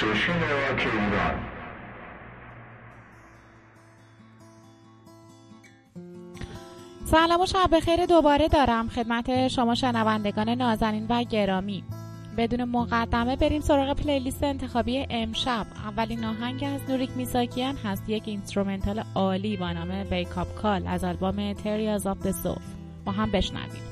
station راک ایران سلام و شب بخیر دوباره دارم. خدمت شما شنوندگان نازنین و گرامی. بدون مقدمه بریم سراغ playlist انتخابی امشب. اولین آهنگ از نوریک میساکیان هست. یک instrumental عالی با نام Wake Up Call از آلبوم Materials of the Soul با هم بشنویم.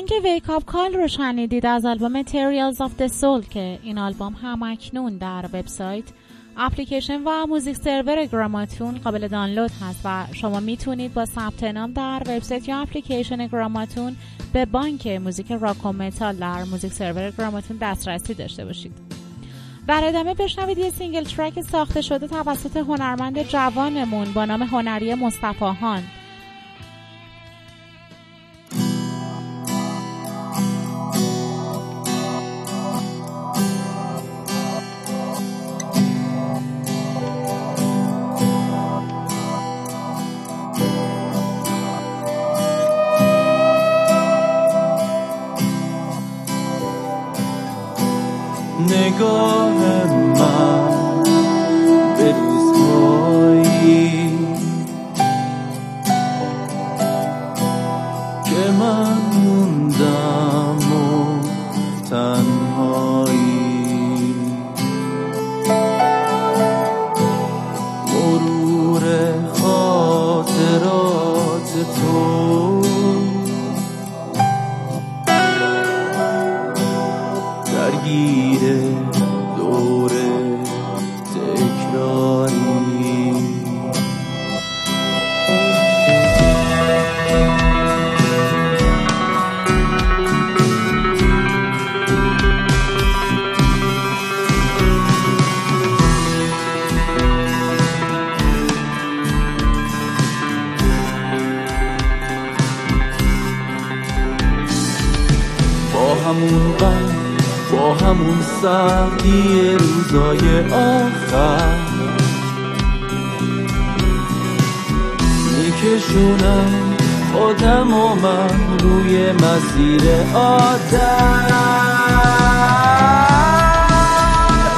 آهنگ Wake Up Call رو شنیدید از آلبوم Materials of the Soul که این آلبوم هم اکنون در وبسایت اپلیکیشن و music server گراماتون قابل دانلود هست و شما می‌تونید با ثبت نام در وبسایت یا اپلیکیشن گراماتون به بانک موزیک راک و متال در music server گراماتون دسترسی داشته باشید. در ادامه بشنوید یه single track ساخته شده توسط هنرمند جوانمون با نام هنری نگاه من مسیر آدم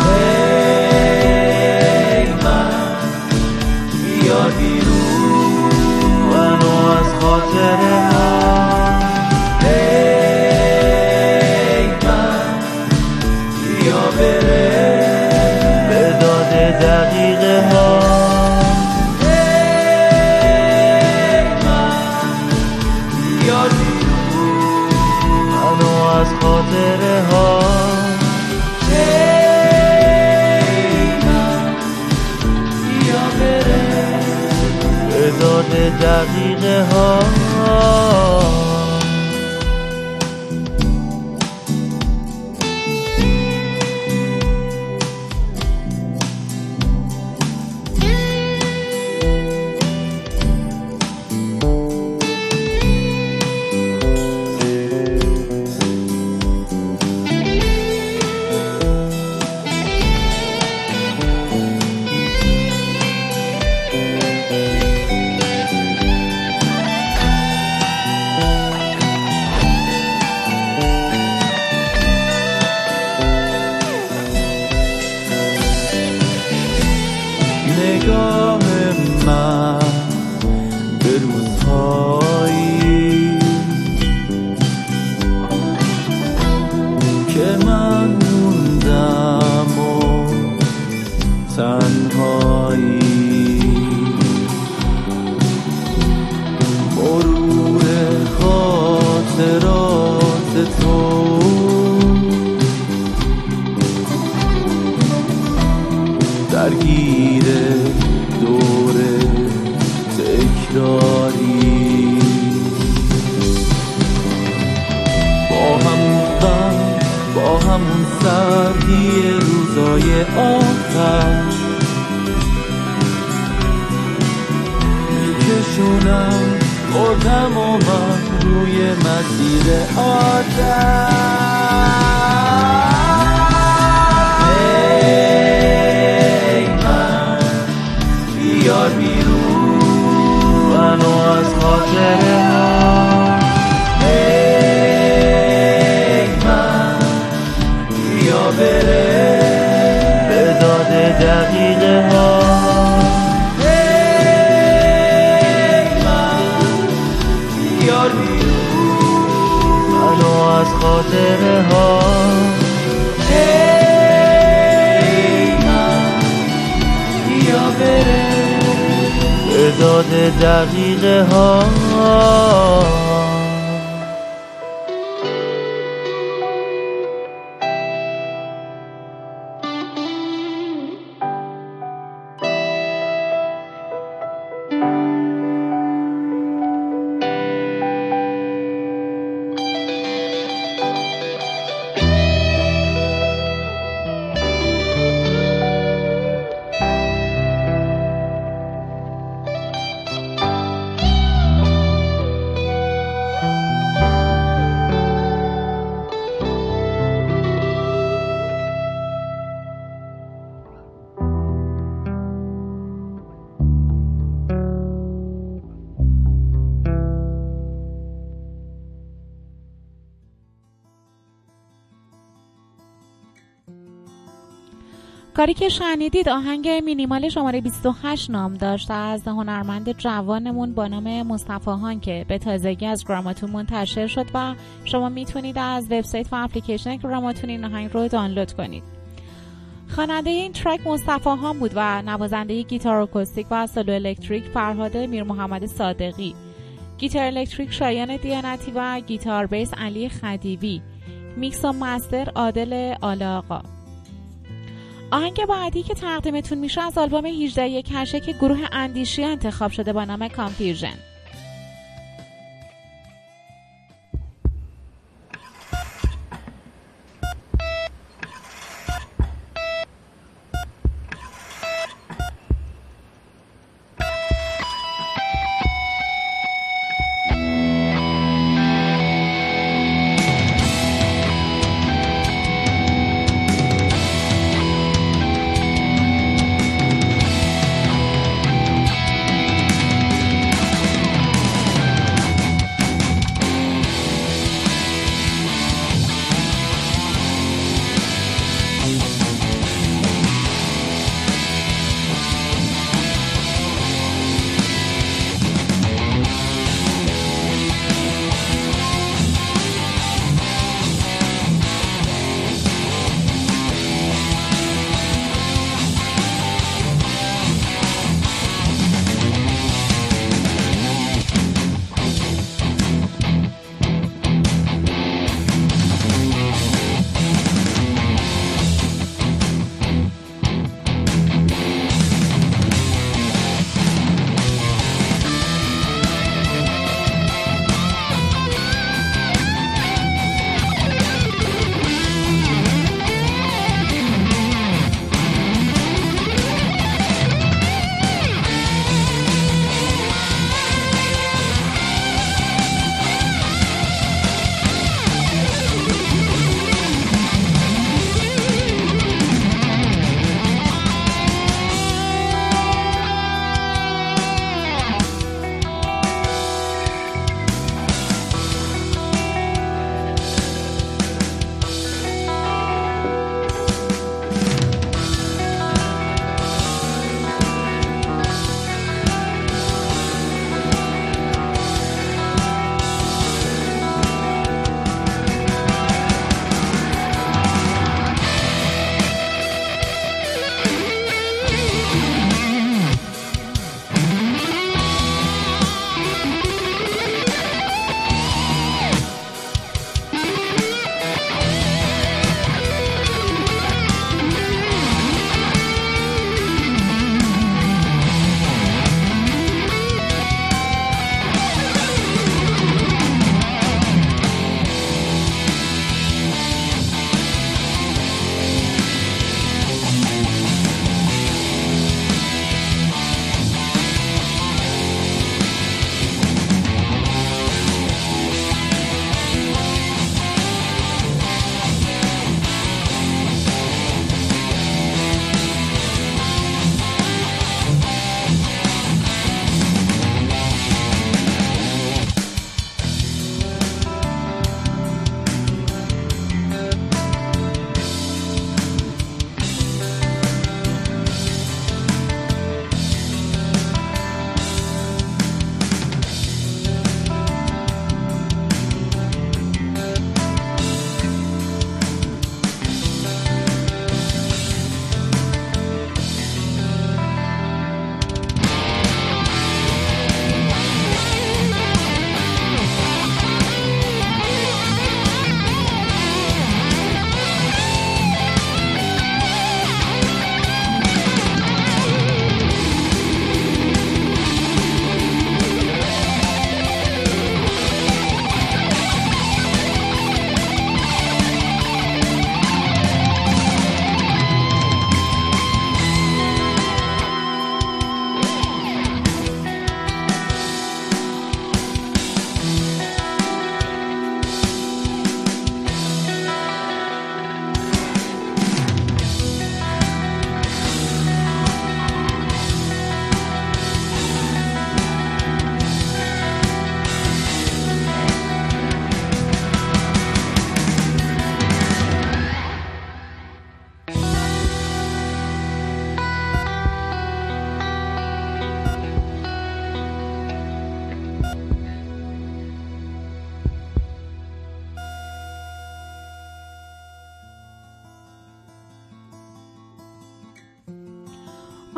ای من بیا بیرون. از خاطره ها. 啊。کاری که شنیدید آهنگ مینیمال شماره 28 نام داشت از هنرمند جوانمون با نام مصطفی که به تازگی از گراماتون منتشر شد و شما می‌تونید از وبسایت و اپلیکیشن گراماتون این آهنگ رو دانلود کنید. خواننده این track مصطفی بود و نوازنده گیتار acoustic و سولو الکتریک فرهاد میر محمد صادقی. گیتار الکتریک شایان دیانتی و گیتار bass علی خدیوی. میکس و master عادل آلاقا آهنگ بعدی که تقدیمتون میشه از آلبوم 18 یک که گروه اندیشی انتخاب شده با نام Confusion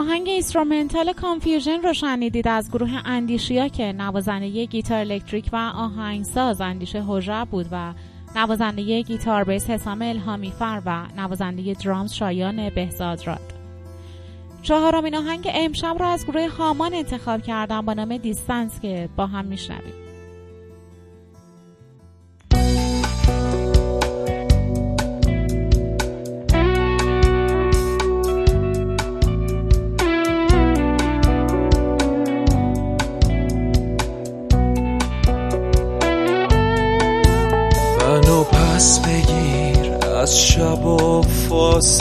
آهنگ instrumental Confusion رو شنیدید از گروه اندیشیا که نوازنده گیتار الکتریک و آهنگساز اندیشه هوژه بود و نوازنده گیتار bass حسام الهامی فر و نوازنده drums شایان بهزاد راد. چهارمین آهنگ امشب را از گروه هامان انتخاب کردم با نام Distance که با هم میشنویم.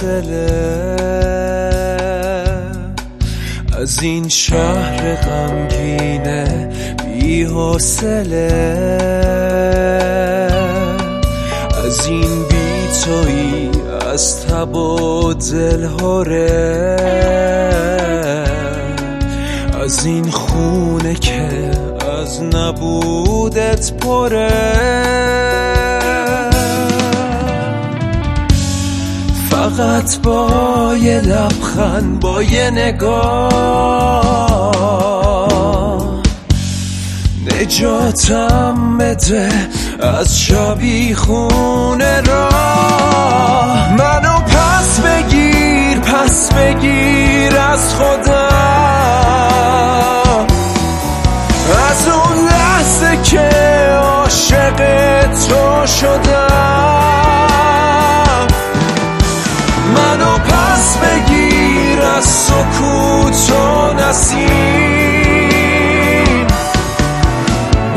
فاصله از این شهر غمگینه بی حاصله از این بیتایی از تب و دلهوره. از این خونه که از نبودت پره. فقط با یه لبخند با یه نگاه. نجاتم بده از شبی خونه را منو پس بگیر پس بگیر از خدا از اون لحظه که عاشق تو شدم. منو پس بگیر از سکوت و نسیم.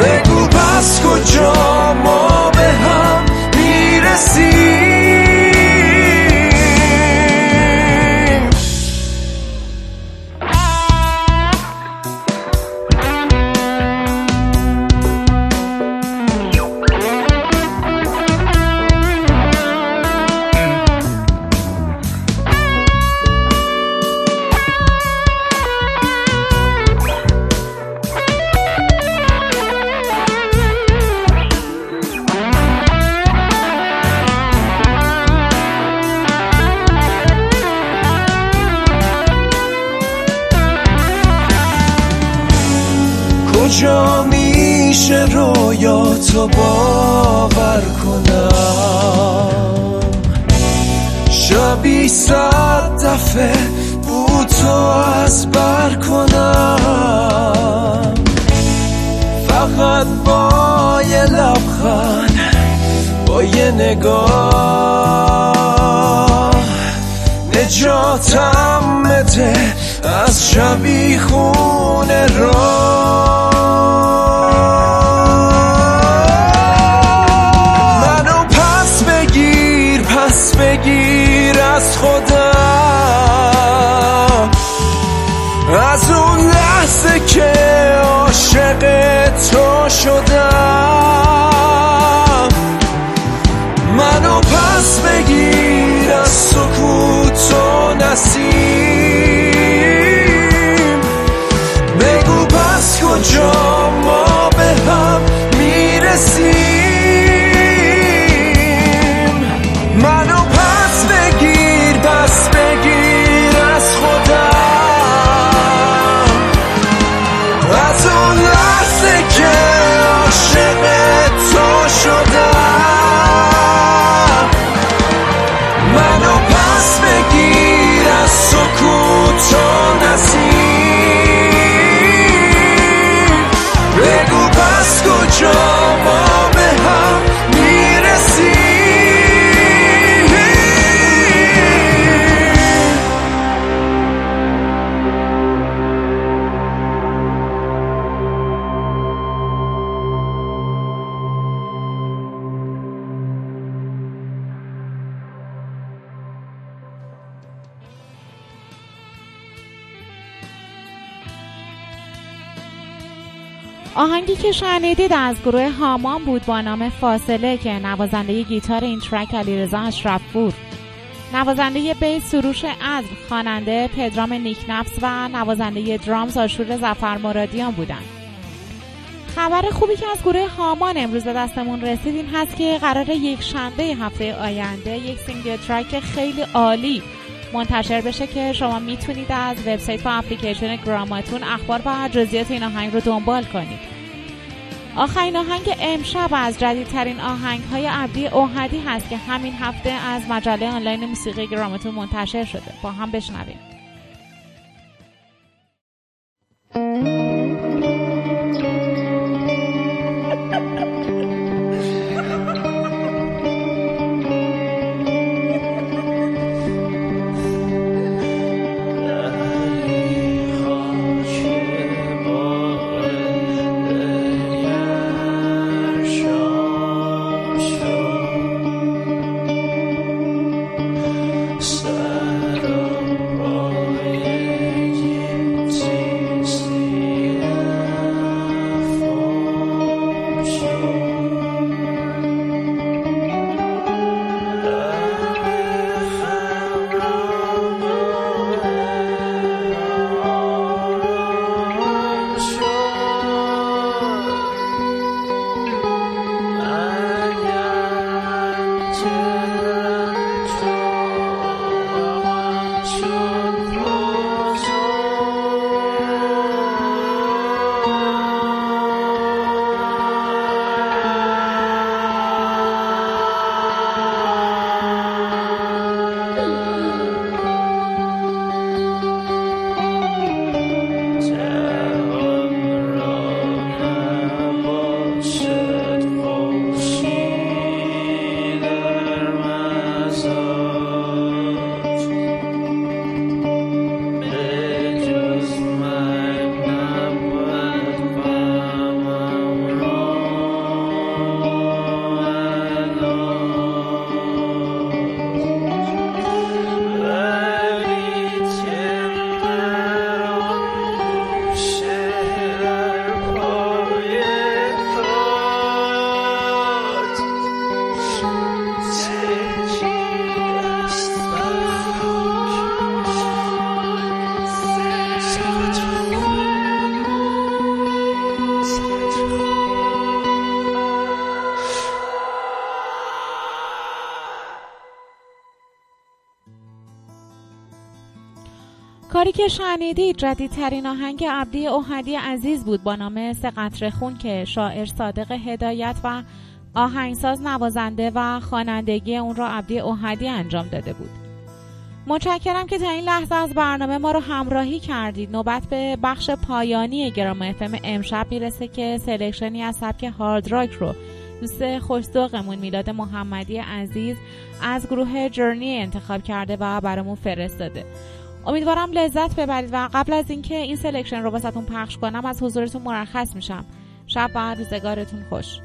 بگو پس کجا باور کنم شبی صد دفعه بود تو از بر کنم فقط با یه لبخند با یه نگاه. نجاتم بده از شبی خونه را از خدا از اون لحظه که عاشق تو شدم. منو پس بگیر از سکوت و نسیم. بگو پس کجا آهنگی که شنیدید از گروه هامان بود با نام فاصله که نوازنده گیتار این track علیرضا اشرفپور نوازنده bass سروش عزم خواننده پدرام نیکنفس و نوازنده drums آشور زفر مرادیان بودند. خبر خوبی که از گروه هامان امروز به دستمون رسید این هست که قرار یک شنبه هفته آینده یک single track خیلی عالی منتشر بشه که شما می‌تونید از وبسایت و اپلیکیشن گراماتون اخبار و جزئیات این آهنگ رو دنبال کنید. آخرین آهنگ امشب از جدیدترین آهنگ های عبدی اوهدی هست که همین هفته از مجله آنلاین موسیقی گراماتون منتشر شده. با هم بشنویم. که شنیدید جدیدترین آهنگ عبدی اوهدی عزیز بود با نام سه خون که شاعر صادق هدایت و آهنگساز نوازنده و خوانندگی اون را عبدی اوهدی انجام داده بود. متشکرم که تا این لحظه از برنامه ما رو همراهی کردید. نوبت به بخش پایانی گرام افم امشب می‌رسه که سلکشنی از سبک هارد راک رو دوست خوشدوقمون میلاد محمدی عزیز از گروه جرنی انتخاب کرده و برامون فرستاده. امیدوارم لذت ببرید و قبل از اینکه این سلکشن رو واسهتون پخش کنم از حضورتون مرخص میشم. شب و روزگارتون خوش.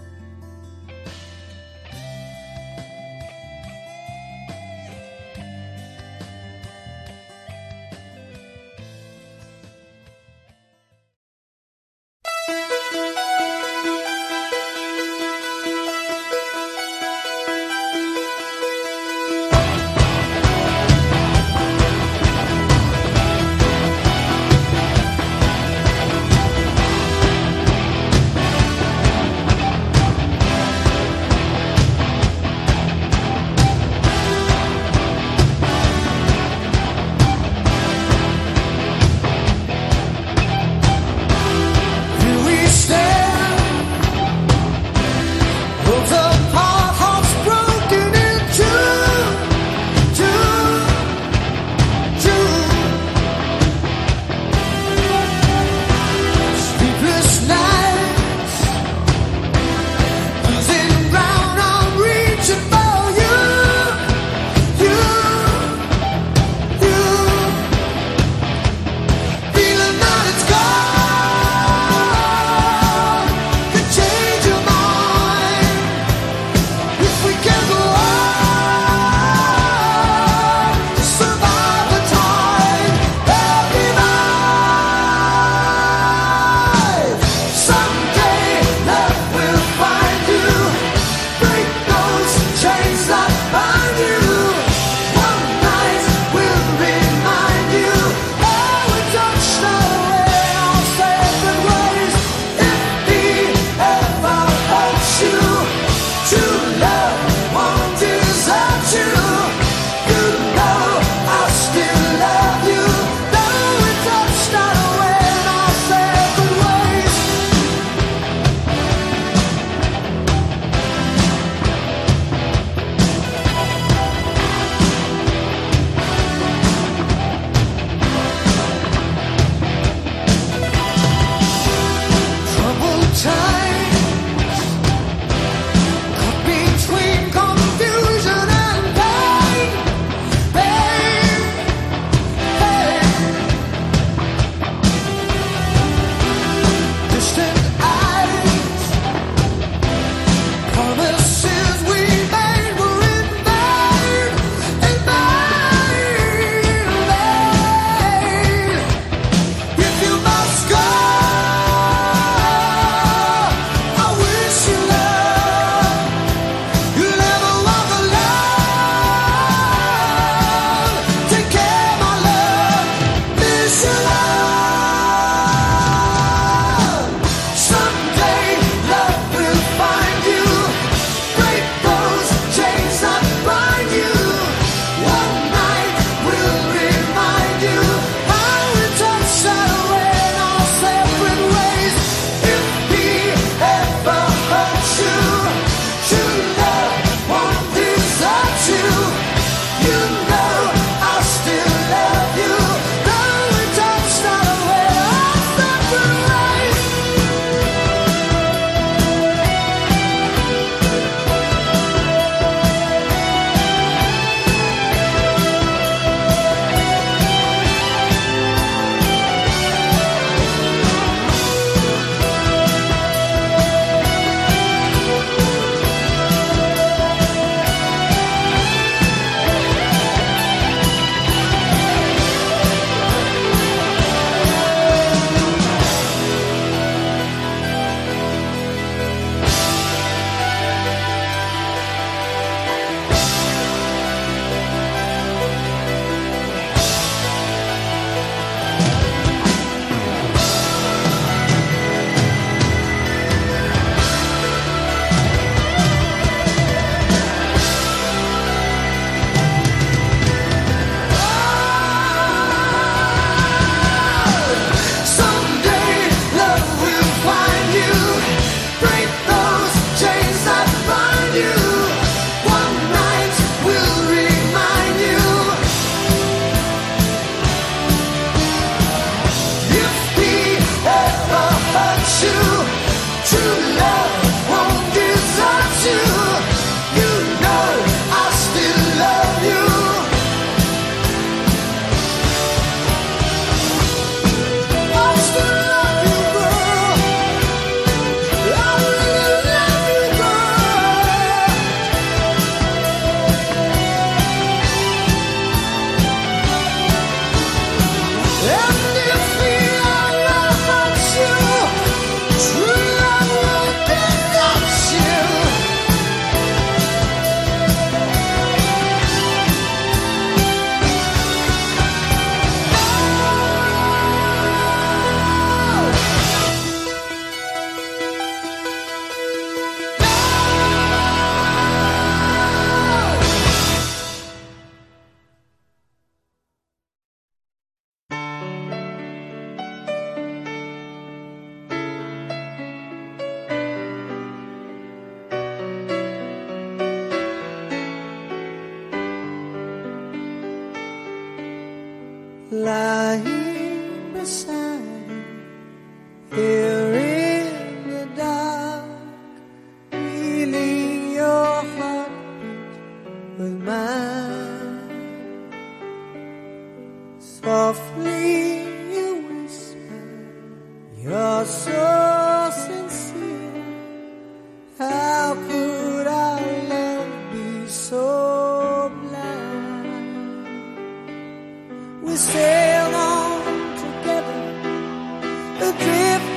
live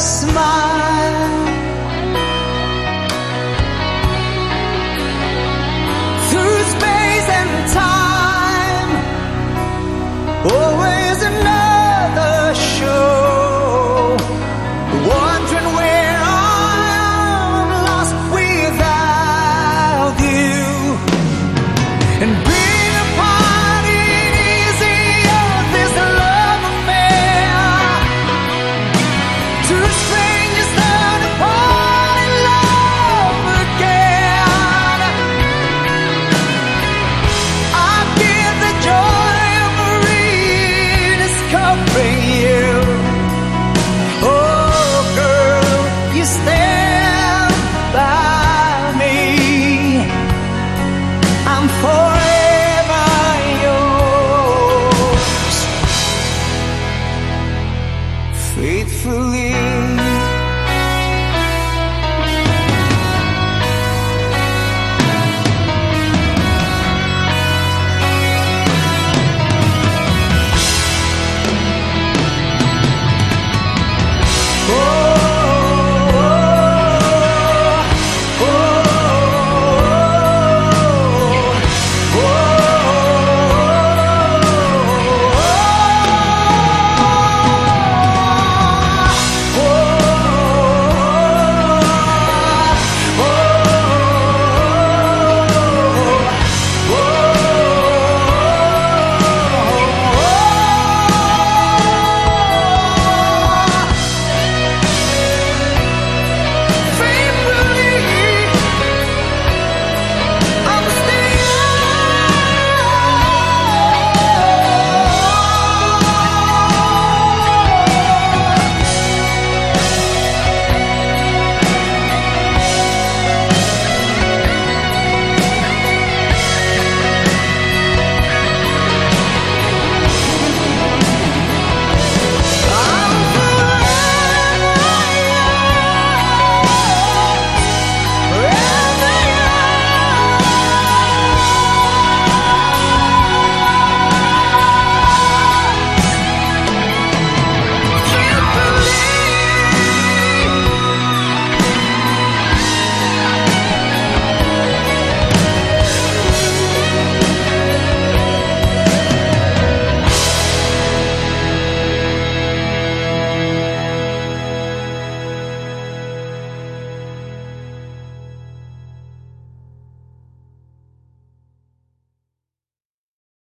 smile.